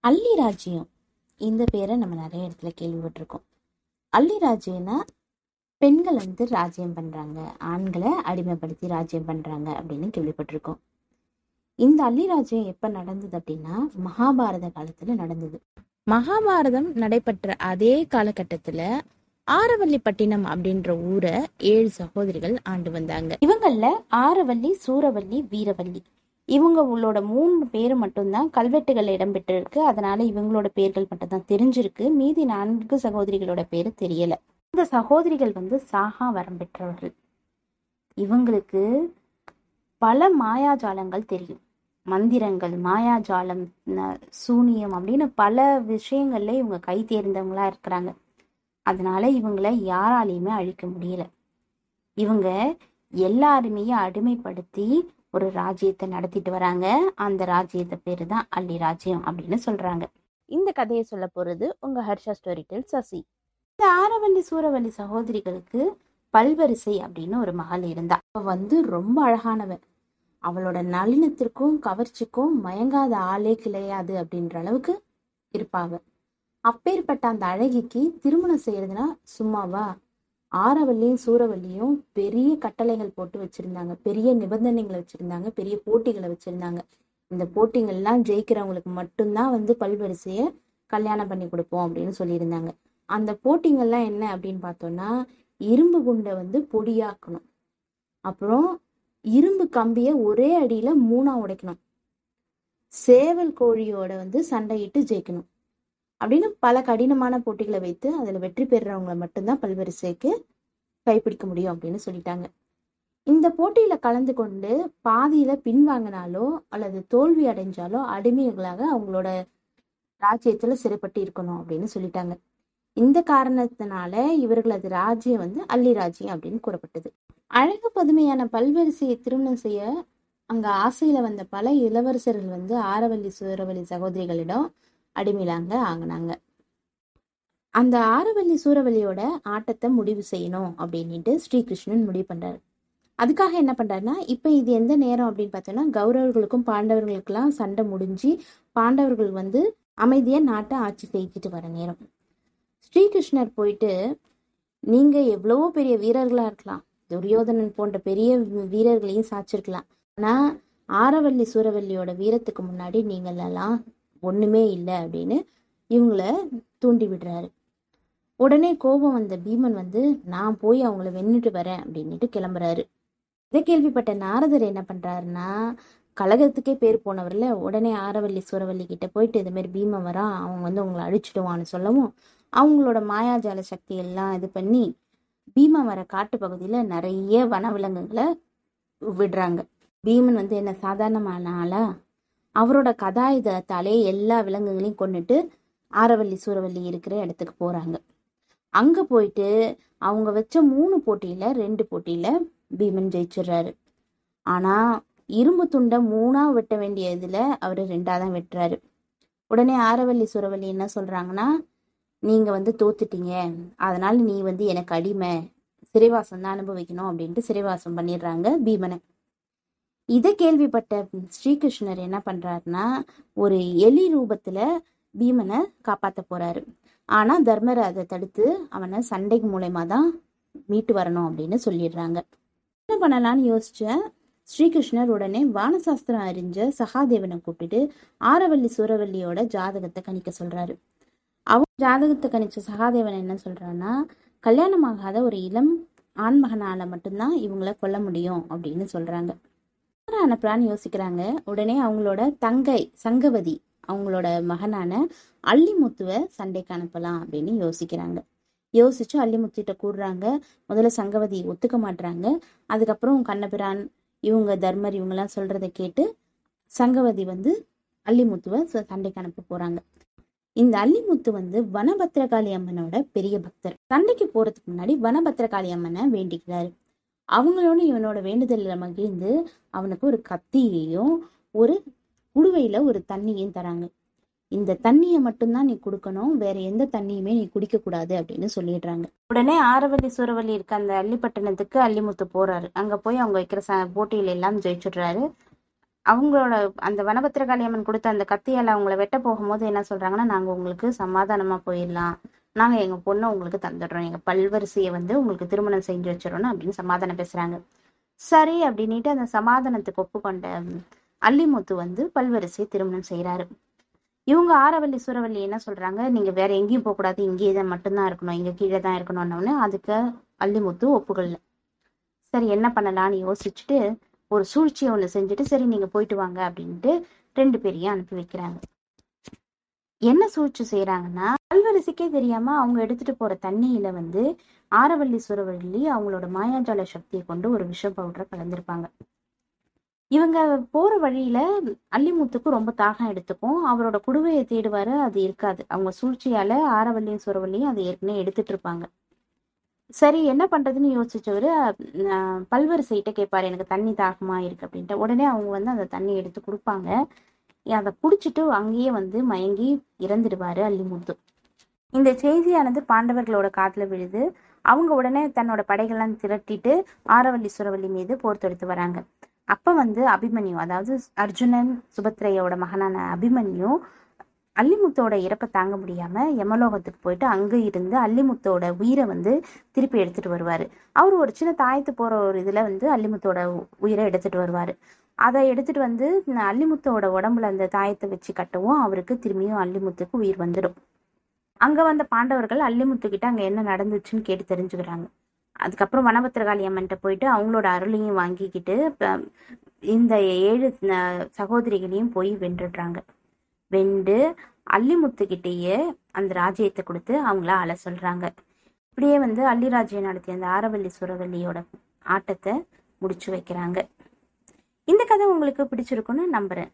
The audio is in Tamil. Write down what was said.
அள்ளி ராஜ்யம். இந்த பேரை நம்ம நிறைய இடத்துல கேள்விப்பட்டிருக்கோம். அள்ளி ராஜ்யம்னா பெண்கள் வந்து ராஜ்யம் பண்றாங்க ஆண்களை அடிமைப்படுத்தி ராஜ்யம் பண்றாங்க அப்படின்னு கேள்விப்பட்டிருக்கோம். இந்த அள்ளி ராஜ்யம் எப்ப நடந்தது அப்படின்னா மகாபாரத காலத்துல நடந்தது. மகாபாரதம் நடைபெற்ற அதே காலகட்டத்துல ஆரவல்லிப்பட்டினம் அப்படின்ற ஊரை ஏழு சகோதரிகள் ஆண்டு வந்தாங்க. இவங்கள ஆரவல்லி சூரவல்லி வீரவல்லி. இவங்க உள்ளோட மூணு பேர் மட்டும்தான் கல்வெட்டுகள் இடம்பெற்றிருக்கு. அதனால இவங்களோட பேர்கள் மட்டும்தான் தெரிஞ்சிருக்கு. மீதி நான்கு சகோதரிகளோட பேர் தெரியல. இந்த சகோதரிகள் வந்து சாகா வரம் பெற்றவர்கள். இவங்களுக்கு பல மாயாஜாலங்கள் தெரியும். மந்திரங்கள் மாயாஜாலம் சூனியம் அப்படின்னு பல விஷயங்கள்ல இவங்க கை தேர்ந்தவங்களா இருக்கிறாங்க. அதனால இவங்களை யாராலையுமே அழிக்க முடியல. இவங்க எல்லாருமே அடிமைப்படுத்தி ஒரு ராஜ்யத்தை நடத்திட்டு வராங்க. அந்த ராஜ்யத்தை பேரு தான் அள்ளி ராஜ்யம் அப்படின்னு சொல்றாங்க. இந்த கதையை சொல்ல போறது உங்க ஹர்ஷா ஸ்டோரி டெல் சசி. இந்த ஆரவல்லி சூரவல்லி சகோதரிகளுக்கு பல்வரிசை அப்படின்னு ஒரு மகள் இருந்தா. அவ வந்து ரொம்ப அழகானவ அவளோட நளினத்திற்கும் கவர்ச்சிக்கும் மயங்காத ஆளே கிளையாது அப்படின்ற அளவுக்கு இருப்பாவ அப்பேற்பட்ட அந்த அழகிக்கு திருமணம் செய்யறதுனா சும்மாவா? ஆரவல்லியும் சூரவல்லியும் பெரிய கட்டளைகள் போட்டு வச்சிருந்தாங்க. பெரிய நிபந்தனைகளை வச்சிருந்தாங்க. பெரிய போட்டிகளை வச்சிருந்தாங்க. இந்த போட்டிகள்லாம் ஜெயிக்கிறவங்களுக்கு மட்டும்தான் வந்து பல்வரிசையை கல்யாணம் பண்ணி கொடுப்போம் அப்படின்னு சொல்லியிருந்தாங்க. அந்த போட்டிங்கள்லாம் என்ன அப்படின்னு பார்த்தோம்னா இரும்பு குண்டை வந்து பொடியாக்கணும். அப்புறம் இரும்பு கம்பியை ஒரே அடியில மூணா உடைக்கணும். சேவல் கோழியோட வந்து சண்டையிட்டு ஜெயிக்கணும். அப்படின்னு பல கடினமான போட்டிகளை வைத்து அதுல வெற்றி பெறுறவங்களை மட்டும்தான் பல்வரிசைக்கு கைப்பிடிக்க முடியும் அப்படின்னு சொல்லிட்டாங்க. இந்த போட்டியில கலந்து கொண்டு பாதியில பின்வாங்கினாலோ அல்லது தோல்வி அடைஞ்சாலோ அடிமைகளாக அவங்களோட ராஜ்யத்தில் சிறைப்பட்டு இருக்கணும் அப்படின்னு சொல்லிட்டாங்க. இந்த காரணத்தினால இவர்களது ராஜ்யம் வந்து அள்ளி ராஜ்யம் அப்படின்னு கூறப்பட்டது. அழகு பதுமையான பல்வரிசையை திருமணம் செய்ய அங்க ஆசையில வந்த பல இளவரசர்கள் வந்து ஆரவல்லி சூரவல்லி சகோதரிகளிடம் அடிமையிலாங்க ஆங்கினாங்க அந்த ஆரவல்லி சூரவல்லியோட ஆட்டத்தை முடிவு செய்யணும் அப்படின்னுட்டு ஸ்ரீகிருஷ்ணன் முடிவு பண்றாரு. அதுக்காக என்ன பண்றாருன்னா இப்போ இது எந்த நேரம் அப்படின்னு பார்த்தோம்னா கௌரவர்களுக்கும் பாண்டவர்களுக்கெல்லாம் சண்டை முடிஞ்சு பாண்டவர்கள் வந்து அமைதியாக நாட்டை ஆட்சி செய்துட்டு வர நேரம். ஸ்ரீகிருஷ்ணர் போயிட்டு நீங்க எவ்வளவோ பெரிய வீரர்களா இருக்கலாம். துரியோதனன் போன்ற பெரிய வீரர்களையும் சாச்சிருக்கலாம். ஆனா ஆரவல்லி சூரவல்லியோட வீரத்துக்கு முன்னாடி நீங்களெல்லாம் ஒன்றுமே ஒண்ணுமே இல்லை அப்படின்னு இவங்கள தூண்டி விடுறாரு. உடனே கோபம் வந்த பீமன் வந்து நான் போய் அவங்கள வென்னுட்டு வரேன் அப்படின்னுட்டு கிளம்புறாரு. இதை கேள்விப்பட்ட நாரதர் என்ன பண்றாருன்னா கழகத்துக்கே பேர் போனவர்ல உடனே ஆரவல்லி சூரவல்லி கிட்ட போயிட்டு இது மாதிரி பீமன் வரான் அவங்க வந்து உங்களை அழிச்சிடுவான்னு சொல்லவும் அவங்களோட மாயாஜால சக்தி எல்லாம் இது பண்ணி பீமன் வர காட்டு பகுதியில நிறைய வனவிலங்குகளை விடுறாங்க. பீமன் வந்து என்ன சாதாரணமான ஆளா? அவரோட கதாயுதத்தாலே எல்லா விலங்குகளையும் கொண்டுட்டு ஆரவல்லி சூரவல்லி இருக்கிற இடத்துக்கு போறாங்க. அங்க போயிட்டு அவங்க வச்ச மூணு போட்டியில ரெண்டு போட்டியில பீமன் ஜெயிச்சிடுறாரு. ஆனா இரும்பு துண்டை மூணா வெட்ட வேண்டிய இதில் அவரு ரெண்டாக தான் வெட்டுறாரு. உடனே ஆரவல்லி சுரவல்லி என்ன சொல்றாங்கன்னா நீங்க வந்து தோத்துட்டீங்க. அதனால நீ வந்து எனக்கு அடிமை. சிறைவாசம் தான் அனுபவிக்கணும் அப்படின்ட்டு சிறைவாசம் பண்ணிடுறாங்க பீமனை. இதை கேள்விப்பட்ட ஸ்ரீகிருஷ்ணர் என்ன பண்றாருன்னா ஒரு எலி ரூபத்துல பீமனை காப்பாற்ற போறாரு. ஆனா தர்மர் அதை தடுத்து அவனை சண்டைக்கு மூலயமா தான் மீட்டு வரணும் அப்படின்னு சொல்லிடுறாங்க. என்ன பண்ணலான்னு யோசிச்ச ஸ்ரீகிருஷ்ணர் உடனே வானசாஸ்திரம் அறிஞ்ச சகாதேவனை கூப்பிட்டுட்டு ஆரவல்லி சூரவல்லியோட ஜாதகத்தை கணிக்க சொல்றாரு. அவன் ஜாதகத்தை கணிச்ச சகாதேவன் என்ன சொல்றான்னா கல்யாணமாகாத ஒரு இளம் ஆண்மகனால மட்டும்தான் இவங்கள கொல்ல முடியும் அப்படின்னு சொல்றாங்க. அனுப்புறான்னு யோசிக்கிறாங்க. உடனே அவங்களோட தங்கை சங்கவதி அவங்களோட மகனான அள்ளிமுத்துவை சண்டைக்கு அனுப்பலாம் அப்படின்னு யோசிக்கிறாங்க. யோசிச்சு அள்ளிமுத்துகிட்ட கூடுறாங்க முதல்ல சங்கவதி ஒத்துக்க மாட்றாங்க. அதுக்கப்புறம் கண்ணபிரான் இவங்க தர்மர் இவங்கெல்லாம் சொல்றத கேட்டு சங்கவதி வந்து அள்ளிமுத்துவை ச- சண்டைக்கு அனுப்ப போறாங்க. இந்த அள்ளிமுத்து வந்து வனபத்திரகாளி அம்மனோட பெரிய பக்தர். சண்டைக்கு போறதுக்கு முன்னாடி வனபத்திரகாளி அம்மனை வேண்டிக்கிறாரு. அவங்களோட இவனோட வேண்டுதலில் மகிழ்ந்து அவனுக்கு ஒரு கத்தியையும் ஒரு குடுவையில் ஒரு தண்ணியும் தராங்க. இந்த தண்ணியை மட்டும்தான் நீ கொடுக்கணும் வேற எந்த தண்ணியுமே நீ குடிக்க கூடாது அப்படின்னு சொல்லிடுறாங்க. உடனே ஆரவல்லி சூரவல்லி இருக்க அந்த அள்ளிப்பட்டினத்துக்கு அள்ளிமுத்து போறாரு. அங்க போய் அவங்க வைக்கிற ச போட்டியில எல்லாம் ஜெயிச்சுடுறாரு. அவங்களோட அந்த வனபத்திரகாளி அம்மன் கொடுத்த அந்த கத்தியால அவங்கள வெட்ட போகும்போது என்ன சொல்றாங்கன்னா நாங்க உங்களுக்கு சமாதானமா போயிடலாம். நாங்க எங்க பொண்ணை உங்களுக்கு தந்துடுறோம். எங்க பல்வரிசையை வந்து உங்களுக்கு திருமணம் செஞ்சு வச்சிடணும் அப்படின்னு சமாதானம் பேசுறாங்க. சரி அப்படின்னுட்டு அந்த சமாதானத்துக்கு ஒப்புக்கொண்ட அல்லிமுத்து வந்து பல்வரிசையை திருமணம் செய்யறாரு இவங்க ஆரவல்லி சூரவல்லி என்ன சொல்றாங்க? நீங்க வேற எங்கேயும் போகக்கூடாது இங்கேயே தான் மட்டும்தான் இருக்கணும். இங்க கீழே தான் இருக்கணும்னு அதுக்கு அல்லிமுத்து ஒப்புக்கொள்ள. சரி என்ன பண்ணலாம்னு யோசிச்சுட்டு ஒரு சூழ்ச்சியை ஒன்று செஞ்சுட்டு சரி நீங்க போயிட்டு வாங்க அப்படின்ட்டு ரெண்டு பேரையும் அனுப்பி வைக்கிறாங்க. என்ன சூழ்ச்சி செய்யறாங்கன்னா பல்வரிசைக்கே தெரியாம அவங்க எடுத்துட்டு போற தண்ணியில வந்து ஆரவள்ளி சுரவள்ளி அவங்களோட மாயாஜால சக்தியை கொண்டு ஒரு விஷ பவுடரை கலந்திருப்பாங்க. இவங்க போற வழியில அள்ளிமுத்துக்கு ரொம்ப தாகம் எடுத்துக்கும். அவரோட குடுவையை தேடுவாரு அது இருக்காது. அவங்க சூழ்ச்சியால ஆரவள்ளியும் சுரவள்ளியும் அதை ஏற்கனவே எடுத்துட்டு இருப்பாங்க. சரி என்ன பண்றதுன்னு யோசிச்சவரு பல்வரிசைகிட்ட கேட்பாரு எனக்கு தண்ணி தாகமா இருக்கு அப்படின்ட்டு. உடனே அவங்க வந்து அந்த தண்ணி எடுத்து கொடுப்பாங்க. அதை குடிச்சிட்டு அங்கேயே வந்து மயங்கி இறந்துடுவாரு அள்ளிமுத்து இந்த செய்தியானது பாண்டவர்களோட காதில் விழுது. அவங்க உடனே தன்னோட படைகள்லாம் திரட்டிட்டு ஆரவல்லி சுரவல்லி மீது போர் தொடுத்து வராங்க. அப்போ வந்து அபிமன்யு அதாவது அர்ஜுனன் சுபத்ரையோட மகனான அபிமன்யு அல்லிமுத்தோட இறப்பை தாங்க முடியாம யமலோகத்துக்கு போயிட்டு அங்கே இருந்து அல்லிமுத்தோட உயிரை வந்து திருப்பி எடுத்துட்டு வருவாரு. அவர் ஒரு சின்ன தாயத்து போற ஒரு இதுல வந்து அல்லிமுத்தோட உயிரை எடுத்துட்டு வருவாரு. அதை எடுத்துட்டு வந்து அல்லிமுத்தோட உடம்புல அந்த தாயத்தை வச்சு கட்டவும் அவருக்கு திரும்பியும் அல்லிமுத்துக்கு உயிர் வந்துடும். அங்க வந்த பாண்டவர்கள் அல்லிமுத்து அங்க என்ன நடந்துச்சுன்னு கேட்டு தெரிஞ்சுக்கிறாங்க. அதுக்கப்புறம் வனபத்திரகாளி அம்மன்ட்ட போயிட்டு அவங்களோட அருளையும் வாங்கிக்கிட்டு இந்த ஏழு ந- சகோதரிகளையும் போய் வென்றுடுறாங்க. வென்று அல்லிமுத்துக்கிட்டேயே அந்த ராஜ்யத்தை கொடுத்து அவங்கள அழ சொல்றாங்க. இப்படியே வந்து அள்ளிராஜ்யம் நடத்திய அந்த ஆரவல்லி சுரவல்லியோட ஆட்டத்தை முடிச்சு வைக்கிறாங்க. இந்த கதை உங்களுக்கு பிடிச்சிருக்குன்னு நம்புறேன்.